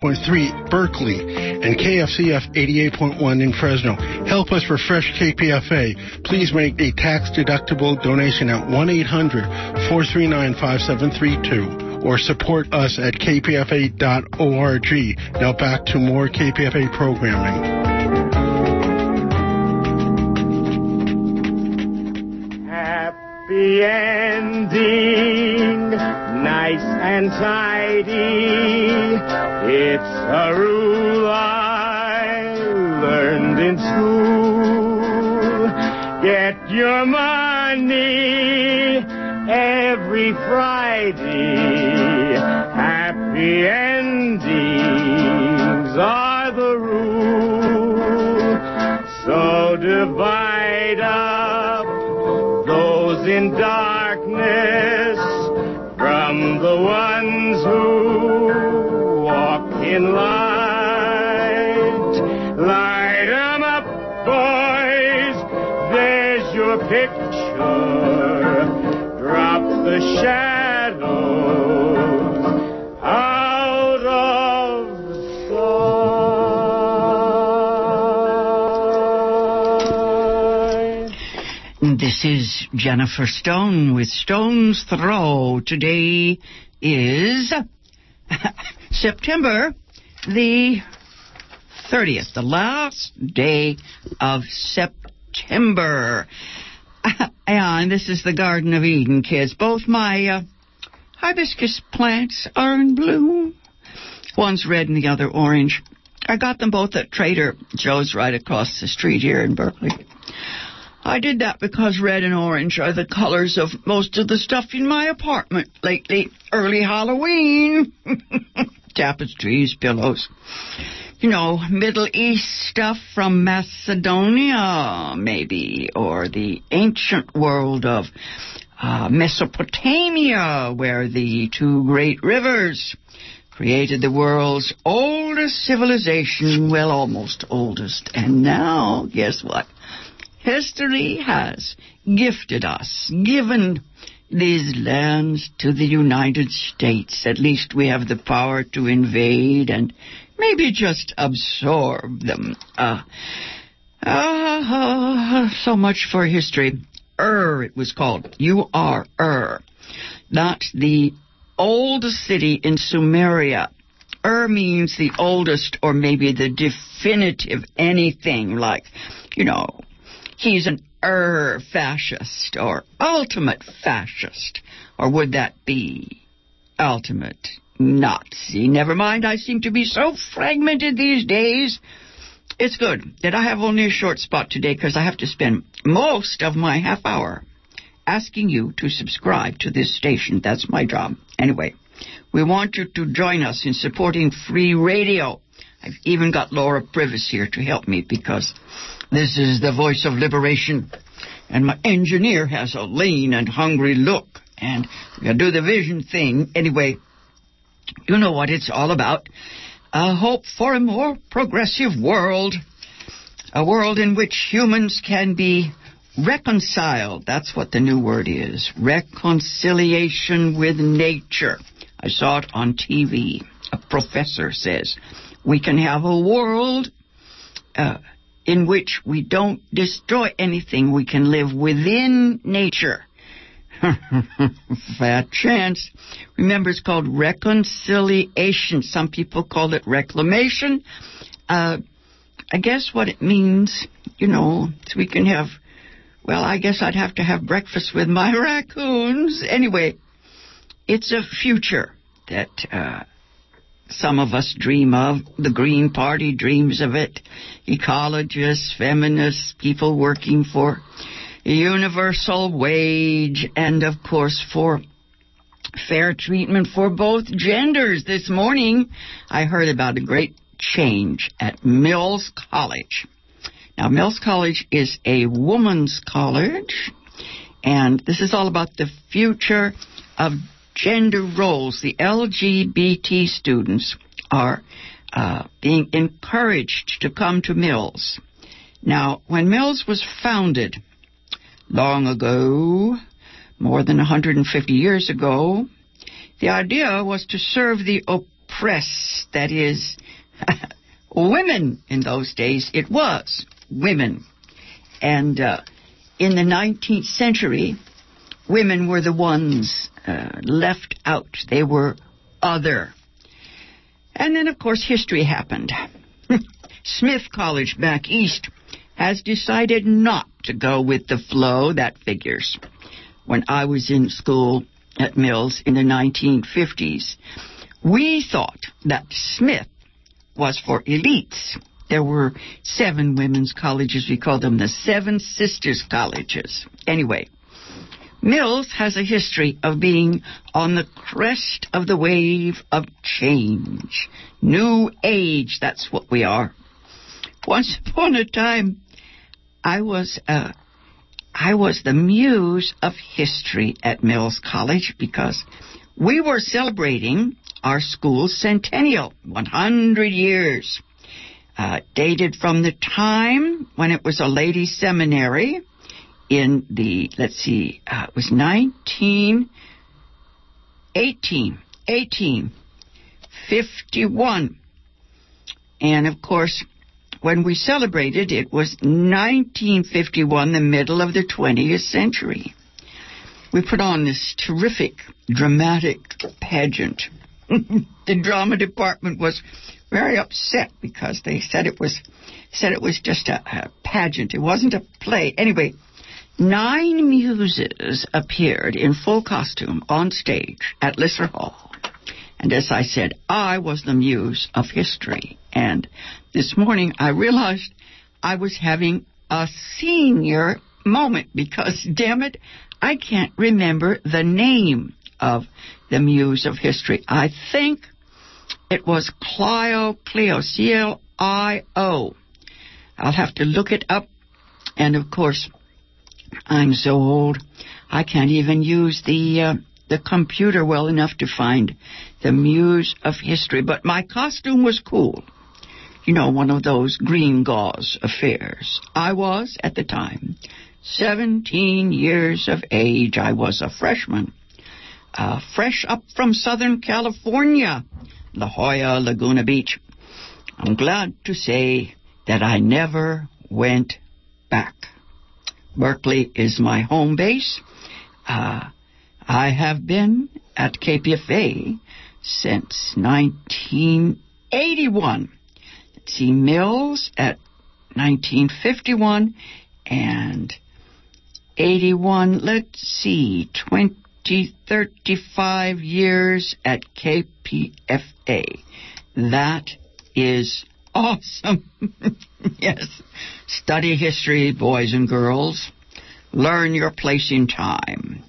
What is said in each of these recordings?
101.3 Berkeley and KFCF 88.1 in Fresno. Help us refresh KPFA. Please make a tax-deductible donation at 1-800-439-5732 or support us at kpfa.org. Now back to more KPFA programming. Happy ending, nice and tidy. It's a rule I learned in school. Get your money every Friday. Happy endings are the rule. So divide up those in darkness in light. Light 'em up, boys. There's your picture. Drop the shadows out of sight. This is Jennifer Stone with Stone's Throw. Today is September the 30th, the last day of September. And this is the Garden of Eden, kids. Both my uh, hibiscus plants are in bloom. One's red and the other orange. I got them both at Trader Joe's right across the street here in Berkeley. I did that because red and orange are the colors of most of the stuff in my apartment lately. Early Halloween. Tapestries, pillows. You know, Middle East stuff from Macedonia, maybe, or the ancient world of uh, Mesopotamia, where the two great rivers created the world's oldest civilization, well, almost oldest. And now, guess what? History has gifted us, given these lands to the United States. At least we have the power to invade and maybe just absorb them. Uh, uh, so much for history. Ur, it was called. You are Ur. Not the oldest city in Sumeria. Ur means the oldest or maybe the definitive anything like, you know, he's an Ur fascist or ultimate fascist. Or would that be ultimate Nazi? Never mind, I seem to be so fragmented these days. It's good that I have only a short spot today because I have to spend most of my half hour asking you to subscribe to this station. That's my job. Anyway, we want you to join us in supporting free radio. I've even got Laura Privis here to help me because this is the voice of liberation. And my engineer has a lean and hungry look. And we gotta do the vision thing. Anyway, you know what it's all about. A hope for a more progressive world. A world in which humans can be reconciled. That's what the new word is. Reconciliation with nature. I saw it on TV. A professor says we can have a world uh, in which we don't destroy anything. We can live within nature. Fat chance. Remember, it's called reconciliation. Some people call it reclamation. Uh, I guess what it means, you know, is we can have, well, I guess I'd have to have breakfast with my raccoons. Anyway, it's a future that uh, some of us dream of. The Green Party dreams of it. Ecologists, feminists, people working for universal wage, and of course for fair treatment for both genders. This morning, I heard about a great change at Mills College. Now, Mills College is a woman's college, and this is all about the future of gender roles. The LGBT students are uh, being encouraged to come to Mills. Now, when Mills was founded long ago, more than 150 years ago, the idea was to serve the oppressed, that is, women in those days, it was women. And uh, in the 19th century, women were the ones uh, left out. They were other. And then, of course, history happened. Smith College back east has decided not to go with the flow. That figures. When I was in school at Mills in the 1950s, we thought that Smith was for elites. There were seven women's colleges. We called them the Seven Sisters Colleges. Anyway, Mills has a history of being on the crest of the wave of change. New age, that's what we are. Once upon a time, I was uh, I was the muse of history at Mills College because we were celebrating our school's centennial, 100 years, uh, dated from the time when it was a ladies' seminary in the, let's see, uh, it was 19, 18, 18, 51. And of course, when we celebrated, it was 1951, the middle of the 20th century. We put on this terrific dramatic pageant. the drama department was very upset because they said it was said it was just a, a pageant. It wasn't a play. Anyway, nine muses appeared in full costume on stage at Lisser Hall. And as I said, I was the muse of history. And this morning I realized I was having a senior moment because, damn it, I can't remember the name of the muse of history. I think it was Clio, Clio, C-L-I-O. I'll have to look it up. And of course, I'm so old, I can't even use the uh, the computer well enough to find the muse of history. But my costume was cool. You know, one of those green gauze affairs. I was, at the time, 17 years of age. I was a freshman. Uh, fresh up from Southern California, La Jolla, Laguna Beach. I'm glad to say that I never went back. Berkeley is my home base. Uh, I have been at KPFA since 1981. Let's see, Mills at 1951 and 81, let's see, 20, 35 years at KPFA. That is awesome. yes. Study history, boys and girls. Learn your place in time.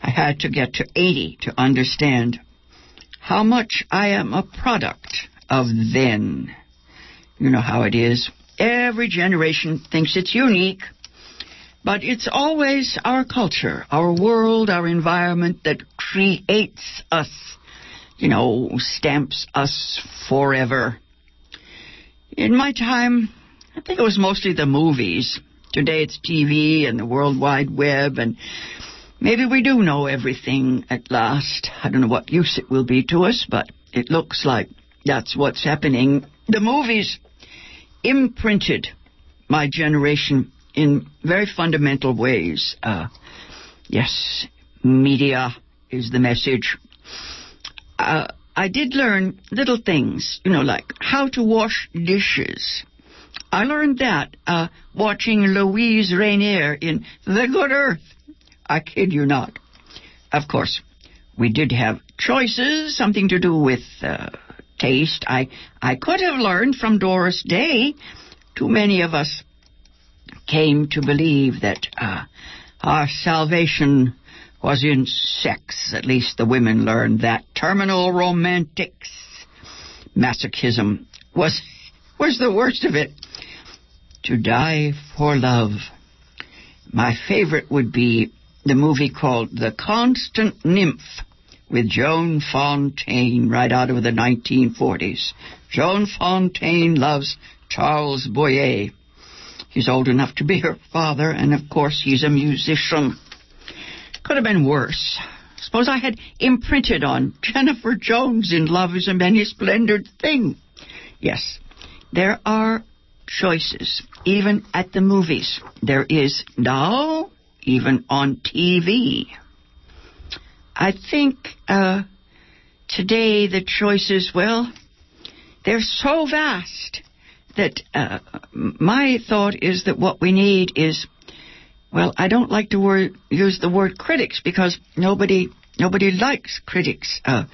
I had to get to 80 to understand how much I am a product of then. You know how it is. Every generation thinks it's unique, but it's always our culture, our world, our environment that creates us, you know, stamps us forever. In my time, I think it was mostly the movies. Today it's TV and the World Wide Web and Maybe we do know everything at last. I don't know what use it will be to us, but it looks like that's what's happening. The movies imprinted my generation in very fundamental ways. Uh, yes, media is the message. Uh, I did learn little things, you know, like how to wash dishes. I learned that uh, watching Luise Rainer in The Good Earth. I kid you not. Of course, we did have choices, something to do with uh, taste. I I could have learned from Doris Day. Too many of us came to believe that uh, our salvation was in sex. At least the women learned that. Terminal romantics, masochism was was the worst of it. To die for love. My favorite would be the movie called The Constant Nymph with Joan Fontaine right out of the 1940s. Joan Fontaine loves Charles Boyer. He's old enough to be her father, and of course he's a musician. Could have been worse. suppose I had imprinted on Jennifer Jones in Love is a Many Splendid Thing. Yes, there are choices, even at the movies. There is now, even on TV. I think uh, today the choices, well, they're so vast that uh, my thought is that what we need is, well, I don't like to word, use the word critics because nobody nobody likes critics. Uh,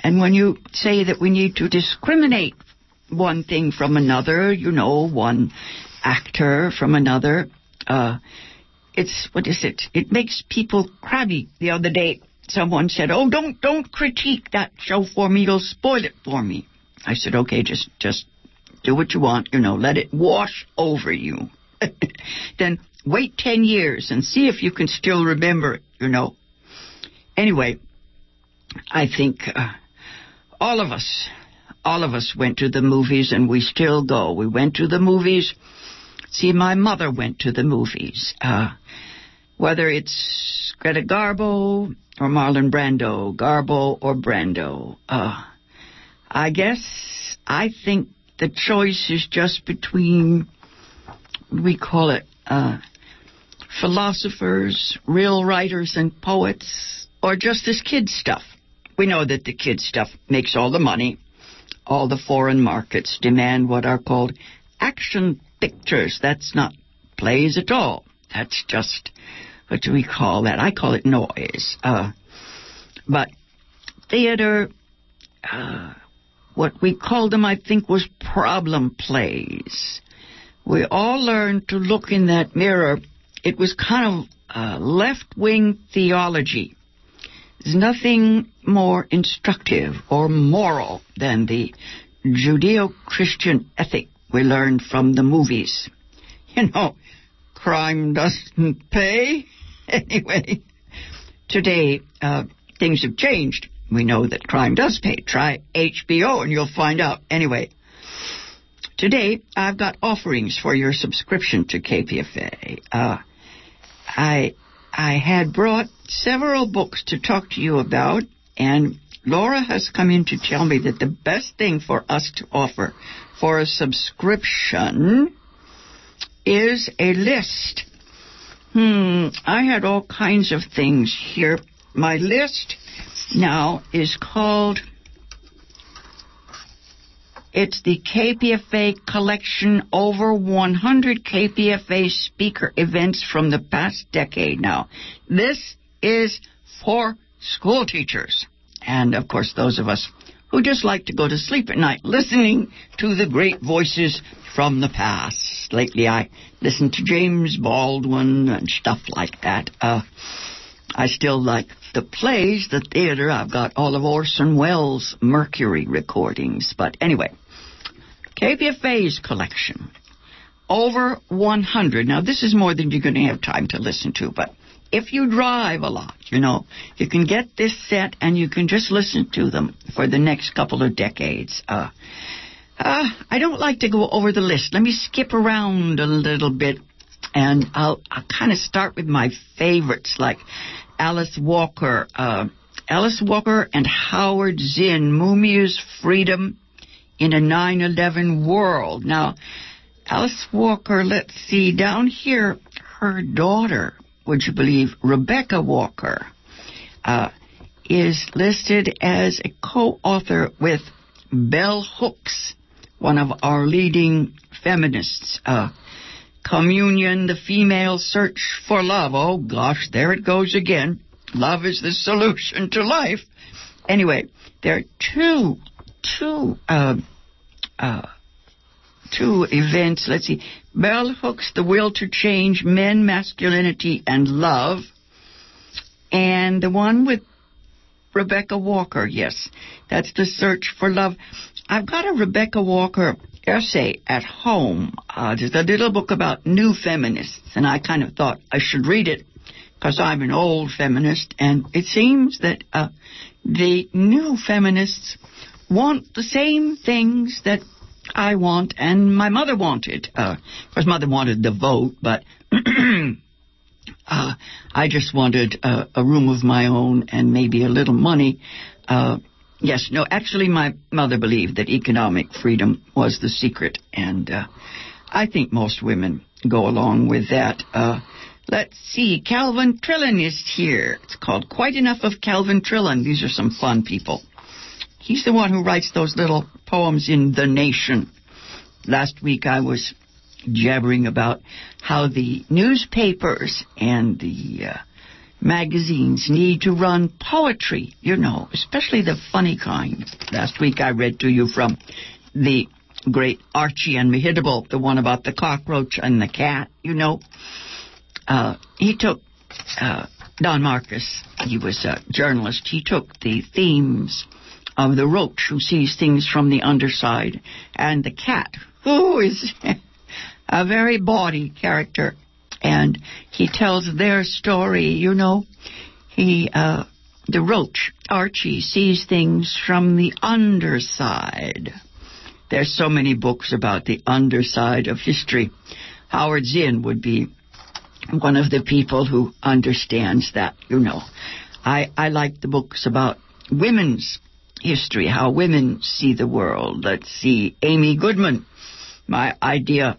and when you say that we need to discriminate one thing from another, you know, one actor from another, uh, it's what is it? It makes people crabby. The other day, someone said, "Oh, don't don't critique that show for me. You'll spoil it for me." I said, "Okay, just just do what you want, you know, let it wash over you. then wait 10 years and see if you can still remember it, you know. Anyway, I think uh, all of us, all of us went to the movies and we still go. We went to the movies. See, my mother went to the movies. Uh, whether it's Greta Garbo or Marlon Brando, Garbo or Brando. Uh, I guess I think the choice is just between, we call it, uh, philosophers, real writers and poets, or just this kid stuff. We know that the kid stuff makes all the money. All the foreign markets demand what are called action pictures. That's not plays at all. That's just, what do we call that? I call it noise. Uh, but theater, uh, what we called them, I think, was problem plays. We all learned to look in that mirror. It was kind of uh, left wing theology. There's nothing more instructive or moral than the Judeo Christian ethic we learned from the movies. You know, crime doesn't pay. Anyway, today uh, things have changed we know that crime does pay. Try HBO and you'll find out. Anyway, today I've got offerings for your subscription to KPFA. Uh, I I had brought several books to talk to you about, and Laura has come in to tell me that the best thing for us to offer for a subscription is a list. Hmm, I had all kinds of things here. My list now is called it's the KPFA collection over 100 KPFA speaker events from the past decade now. This is for school teachers. And of course, those of us who just like to go to sleep at night listening to the great voices from the past. Lately, I listened to James Baldwin and stuff like that. Uh, I still like the plays, the theater. I've got all of Orson Welles' Mercury recordings. But anyway, KPFA's collection. Over 100. Now, this is more than you're going to have time to listen to, but if you drive a lot, you know, you can get this set and you can just listen to them for the next couple of decades. Uh, uh, I don't like to go over the list. Let me skip around a little bit and I'll, I'll kind of start with my favorites like Alice Walker. Uh, Alice Walker and Howard Zinn, Mumia's Freedom in a 9-11 World. Now, Alice Walker, let's see, down here, her daughter, would you believe, Rebecca Walker, uh, is listed as a co-author with Bell Hooks, one of our leading feminists. Uh, Communion, the female search for love. Oh gosh, there it goes again. Love is the solution to life. Anyway, there are two, two, uh, uh, two events. Let's see. Bell Hooks, The Will to Change Men, Masculinity, and Love. And the one with Rebecca Walker, yes. That's The Search for Love. I've got a Rebecca Walker essay at home. Uh, there's a little book about new feminists, and I kind of thought I should read it because I'm an old feminist, and it seems that uh, the new feminists want the same things that I want and my mother wanted. Uh, of course, mother wanted the vote, but Uh, I just wanted a, a room of my own and maybe a little money. Uh, yes, no, actually, my mother believed that economic freedom was the secret, and uh, I think most women go along with that. Uh, let's see, Calvin Trillin is here. It's called Quite Enough of Calvin Trillin. These are some fun people. He's the one who writes those little poems in The Nation. Last week I was jabbering about how the newspapers and the uh, magazines need to run poetry, you know, especially the funny kind. Last week I read to you from the great Archy and Mehitabel, the one about the cockroach and the cat, you know. Uh, he took uh, Don Marquis, he was a journalist, he took the themes of the roach who sees things from the underside. And the cat who is a very bawdy character. And he tells their story you know. He uh the roach archie sees things from the underside. There's so many books about the underside of history. Howard zinn would be one of the people who understands that you know. I i like the books about women's history, how women see the world. Let's see, Amy Goodman, my idea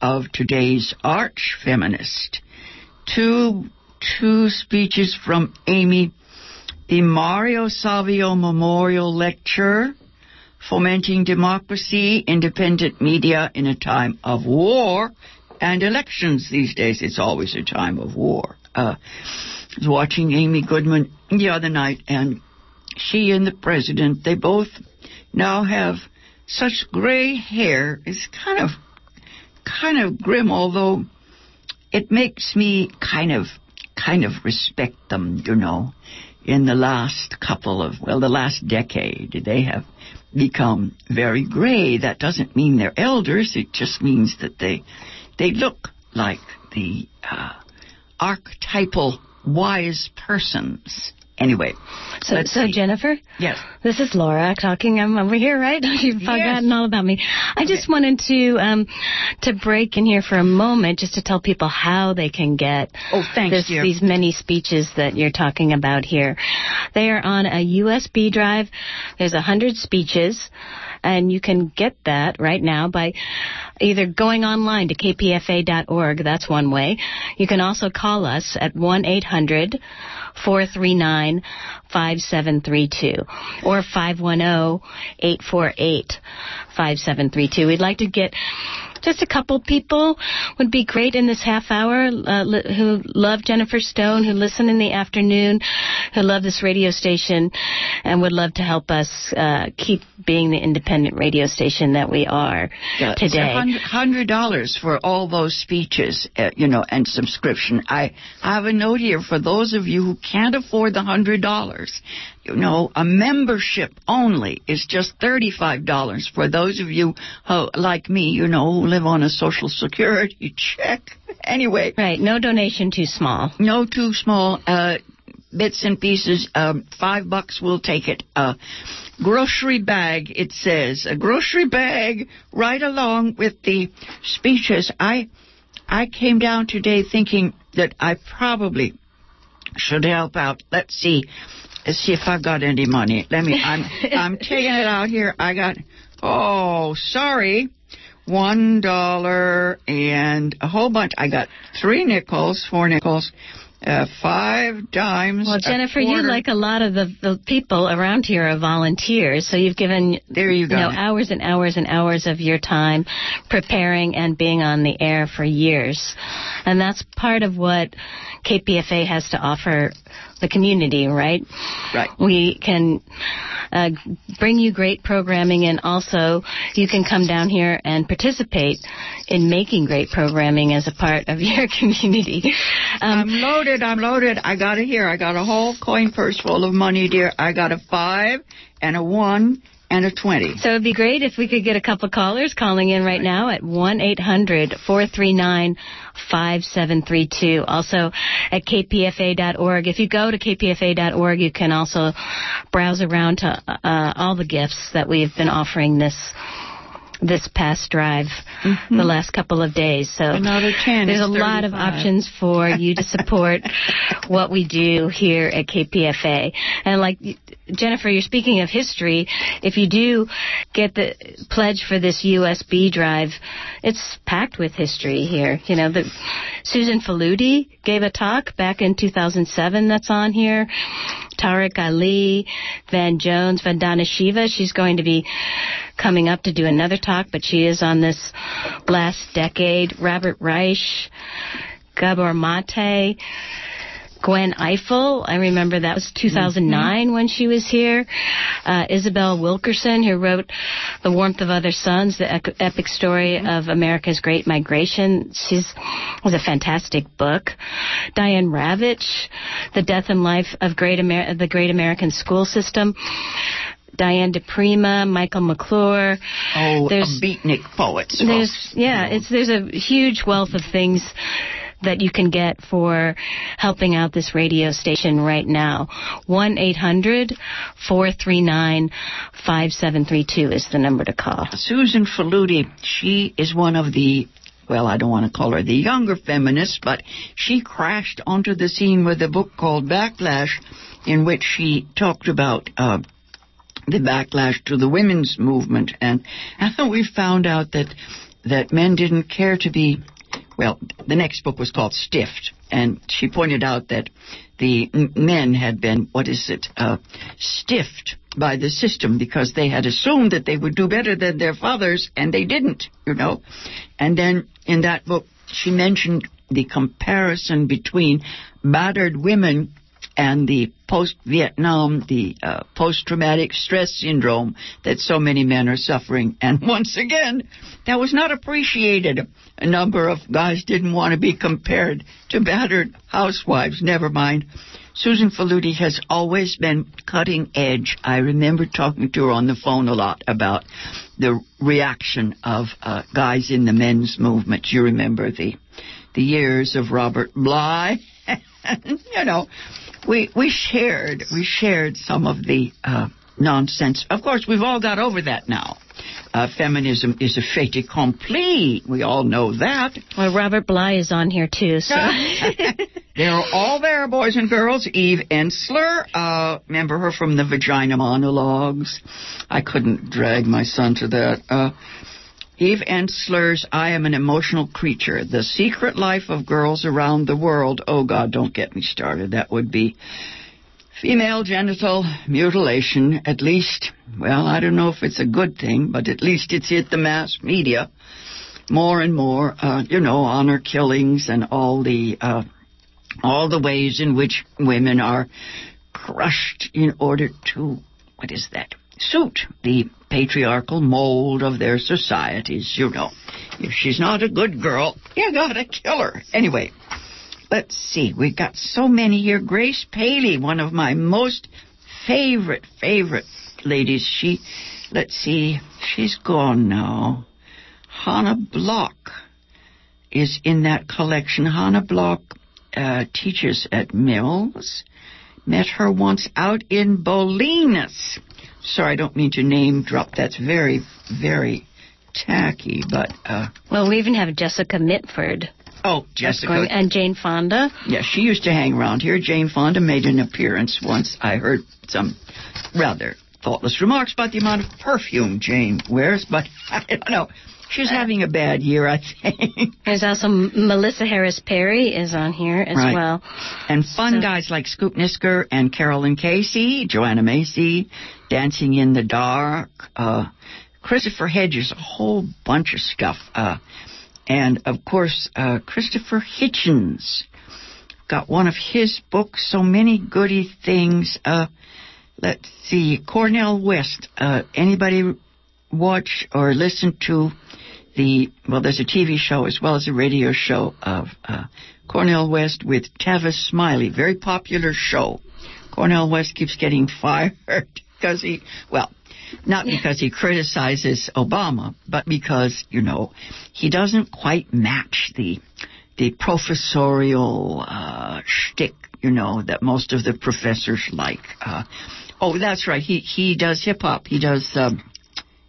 of today's arch feminist. Two, two speeches from Amy. The Mario Savio Memorial Lecture, Fomenting Democracy, Independent Media in a Time of War and Elections. These days, it's always a time of war. Uh, I was watching Amy Goodman the other night, and she and the president, they both now have such gray hair. It's kind of, kind of grim, although it makes me kind of, kind of respect them, you know. In the last couple of, well, the last decade, they have become very gray. That doesn't mean they're elders. It just means that they, they look like the uh, archetypal wise persons Anyway, so so see. Jennifer, yes, this is Laura talking. I'm over here, right? You've yes. forgotten all about me. I okay. just wanted to um, to break in here for a moment, just to tell people how they can get oh, thanks, this, these many speeches that you're talking about here. They are on a USB drive. There's a hundred speeches, and you can get that right now by either going online to kpfa.org. That's one way. You can also call us at one eight hundred. 439 5732 or 510 848 5732. We'd like to get just a couple people would be great in this half hour uh, who love Jennifer Stone, who listen in the afternoon, who love this radio station, and would love to help us uh, keep being the independent radio station that we are yeah, today. Hundred dollars for all those speeches, uh, you know, and subscription. I have a note here for those of you who can't afford the hundred dollars. You know, a membership only is just thirty-five dollars for those of you who, like me, you know, who live on a social security check. Anyway, right? No donation too small. No too small. Uh, bits and pieces. Um, five bucks, we'll take it. Uh, grocery bag, it says. A grocery bag right along with the speeches. I, I came down today thinking that I probably should help out. Let's see. See if I got any money. Let me, I'm, I'm taking it out here. I got, oh, sorry. One dollar and a whole bunch. I got three nickels, four nickels, uh, five dimes. Well, Jennifer, you like a lot of the, the people around here are volunteers, so you've given there you go. You know, hours and hours and hours of your time preparing and being on the air for years, and that's part of what KPFA has to offer the community, right? Right. We can uh, bring you great programming, and also you can come down here and participate in making great programming as a part of your community. Um, I'm loaded. I'm loaded. I got it here. I got a whole coin purse full of money, dear. I got a five and a one and a 20. So it'd be great if we could get a couple callers calling in right now at 1-800-439-5732. Also at kpfa.org. If you go to kpfa.org, you can also browse around to uh, all the gifts that we've been offering this this past drive mm-hmm. the last couple of days. So another 10 there's a lot of options for you to support what we do here at KPFA. And like Jennifer, you're speaking of history. If you do get the pledge for this USB drive, it's packed with history here. You know, the, Susan Faludi gave a talk back in 2007 that's on here. Tariq Ali, Van Jones, Vandana Shiva. She's going to be coming up to do another talk, but she is on this last decade. Robert Reich, Gabor Mate, Gwen Ifill. I remember that was 2009 mm-hmm. when she was here. Uh, Isabel Wilkerson, who wrote The Warmth of Other Suns, the epic story of America's Great Migration. She's was a fantastic book. Diane Ravitch, The Death and Life of Great Amer- the Great American School System. Diane di Prima, Michael McClure. Oh, there's, a beatnik poet. There's yeah, it's there's a huge wealth of things that you can get for helping out this radio station right now. 1 800 439 5732 is the number to call. Susan Faludi, she is one of the well, I don't want to call her the younger feminist, but she crashed onto the scene with a book called Backlash, in which she talked about uh, the backlash to the women's movement, and, and we found out that that men didn't care to be well, the next book was called Stiffed, and she pointed out that the men had been, what is it, uh, stiffed by the system because they had assumed that they would do better than their fathers, and they didn't, you know. And then in that book, she mentioned the comparison between battered women and the post Vietnam, the uh, post traumatic stress syndrome that so many men are suffering. And once again, that was not appreciated. A number of guys didn't want to be compared to battered housewives. Never mind. Susan Faludi has always been cutting edge. I remember talking to her on the phone a lot about the reaction of uh, guys in the men's movement. You remember the the years of Robert Bly, you know, we we shared we shared some of the uh, nonsense. Of course, we've all got over that now. Uh, feminism is a fait accompli. We all know that. Well, Robert Bly is on here too. So they're all there, boys and girls. Eve Ensler, uh, remember her from the Vagina Monologues. I couldn't drag my son to that. Uh, Eve Ensler's I Am an Emotional Creature, The Secret Life of Girls Around the World. Oh, God, don't get me started. That would be female genital mutilation, at least. Well, I don't know if it's a good thing, but at least it's hit the mass media more and more. Uh, you know, honor killings and all the uh, all the ways in which women are crushed in order to what is that? Suit the patriarchal mold of their societies, you know. If she's not a good girl, you gotta kill her. Anyway, let's see. We've got so many here. Grace Paley, one of my most favorite, favorite ladies. She, let's see, she's gone now. Chana Bloch is in that collection. Chana Bloch uh, teaches at Mills. Met her once out in Bolinas. Sorry, I don't mean to name drop. That's very, very tacky, but. Uh, well, we even have Jessica Mitford. Oh, Jessica. Going, and Jane Fonda. Yeah, she used to hang around here. Jane Fonda made an appearance once. I heard some rather thoughtless remarks about the amount of perfume Jane wears, but I don't know. She's having a bad year, I think. There's also Melissa Harris Perry is on here as right. well. And fun so. guys like Scoop Nisker and Caroline Casey, Joanna Macy, Dancing in the Dark, uh, Christopher Hedges, a whole bunch of stuff. Uh, and of course, uh, Christopher Hitchens got one of his books, so many goody things. Uh, let's see, Cornel West. Uh, anybody watch or listen to the well, there's a TV show as well as a radio show of uh, Cornel West with Tavis Smiley. Very popular show. Cornel West keeps getting fired because he well, not because he criticizes Obama, but because you know he doesn't quite match the the professorial uh, shtick, you know, that most of the professors like. Uh, oh, that's right. He he does hip hop. He does. Um,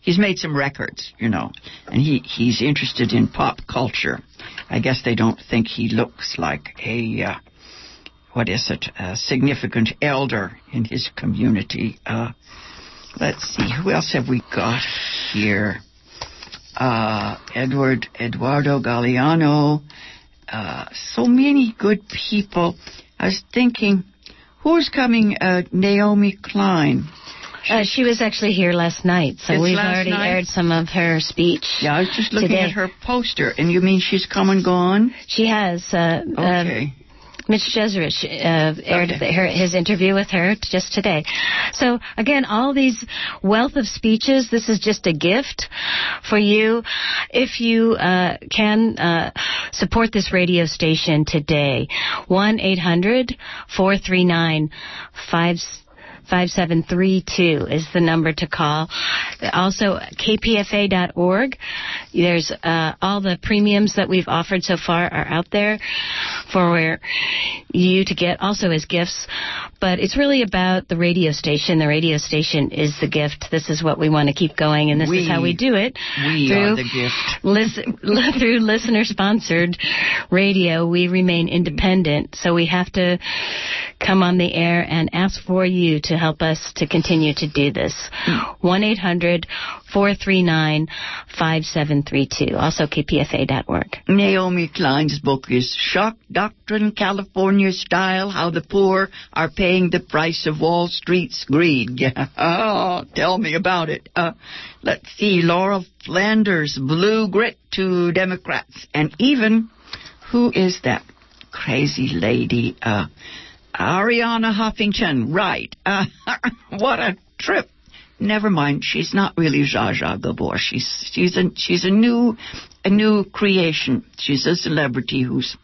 he's made some records, you know, and he he's interested in pop culture. I guess they don't think he looks like a uh, what is it, a significant elder in his community. Uh, let's see, who else have we got here? Uh, Edward Eduardo Galeano. Uh, so many good people. I was thinking, who's coming? Uh, Naomi Klein. She, uh, she was actually here last night, so we've already night? aired some of her speech. Yeah, I was just looking today. at her poster, and you mean she's come and gone? She has. Uh, uh okay. Mitch Jeserich uh, aired okay. the, her, his interview with her just today. So again, all these wealth of speeches, this is just a gift for you. If you uh, can uh, support this radio station today, 1 800 439 5732 is the number to call. Also, kpfa.org. There's uh, all the premiums that we've offered so far are out there for you to get also as gifts. But it's really about the radio station. The radio station is the gift. This is what we want to keep going, and this We- is how we do it. We through are the gift. listen, through listener sponsored radio, we remain independent. So we have to come on the air and ask for you to help us to continue to do this. 1 800 439 5732. Also, kpfa.org. Naomi Klein's book is Shock Doctrine, California Style, How the Poor Are Paying the Price of Wall Street's Greed. oh, tell me about it. Uh, let's see, Laura Flanders, Blue Grit to Democrats, and even, who is that crazy lady? Uh, Arianna Huffington, right. Uh, what a trip. Never mind, she's not really Zsa Zsa Gabor. She's she's a she's a new a new creation. She's a celebrity who's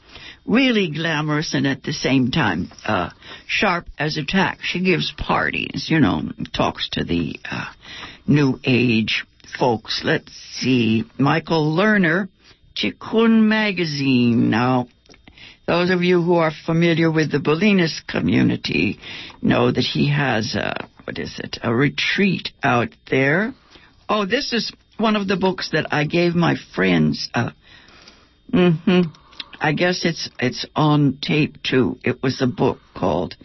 really glamorous and at the same time uh, sharp as a tack. She gives parties, you know, talks to the uh, new age folks. Let's see, Michael Lerner, Tikkun Magazine. Now, those of you who are familiar with the Bolinas community know that he has a, what is it, a retreat out there. Oh, this is one of the books that I gave my friends. Uh, hmm I guess it's it's on tape too. It was a book called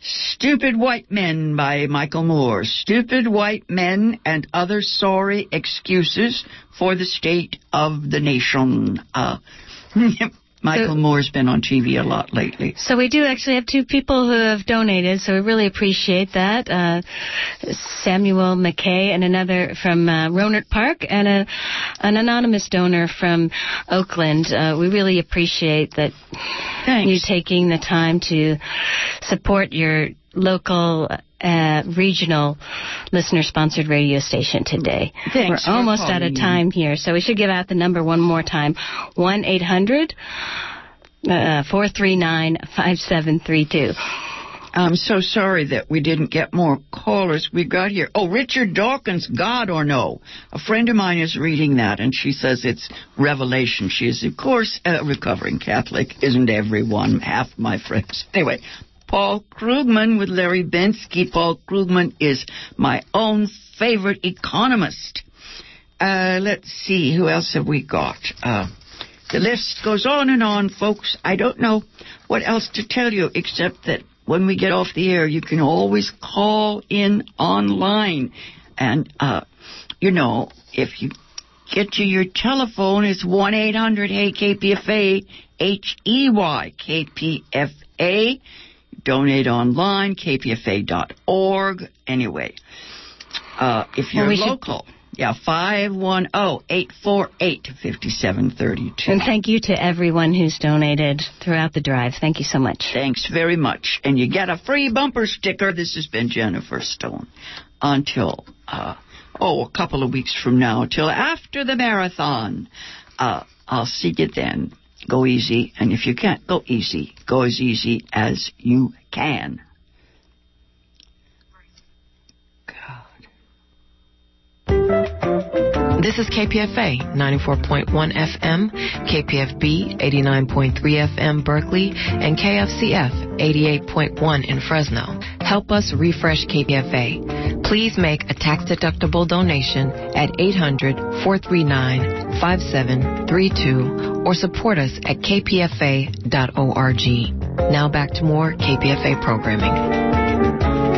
Stupid White Men by Michael Moore. Stupid White Men and Other Sorry Excuses for the State of the Nation. Uh, Michael So- Moore's been on TV a lot lately. So we do actually have two people who have donated, so we really appreciate that. Uh, Samuel McKay and another from uh, Park, and a, an anonymous donor from Oakland. Uh, we really appreciate that Thanks. you taking the time to support your local. Uh, regional listener-sponsored radio station today. Thanks We're almost out of time here, so we should give out the number one more time: one eight hundred uh, 439-5732. I'm so sorry that we didn't get more callers. We got here. Oh, Richard Dawkins, God or No. A friend of mine is reading that, and she says it's revelation. She is, of course, a recovering Catholic. Isn't everyone? Half my friends. Anyway, Paul Krugman with Larry Bensky. Paul Krugman is my own favorite economist. Uh, let's see, who else have we got? Uh, the list goes on and on, folks. I don't know what else to tell you except that when we get off the air, you can always call in online. And, uh, you know, if you get to your telephone, it's 1 800 Hey KPFA, H E Y KPFA. Donate online, kpfa.org. Anyway, uh, if you're Well, we should- local, yeah, 510-848-5732. And thank you to everyone who's donated throughout the drive. Thank you so much. Thanks very much. And you get a free bumper sticker. This has been Jennifer Stone. Until, uh, oh, a couple of weeks from now, till after the marathon. Uh, I'll see you then. Go easy. And if you can't go easy, go as easy as you can. God. This is KPFA 94.1 FM, KPFB 89.3 FM Berkeley, and KFCF 88.1 in Fresno. Help us refresh KPFA. Please make a tax-deductible donation at 800-439-5732 or support us at kpfa.org. Now back to more KPFA programming.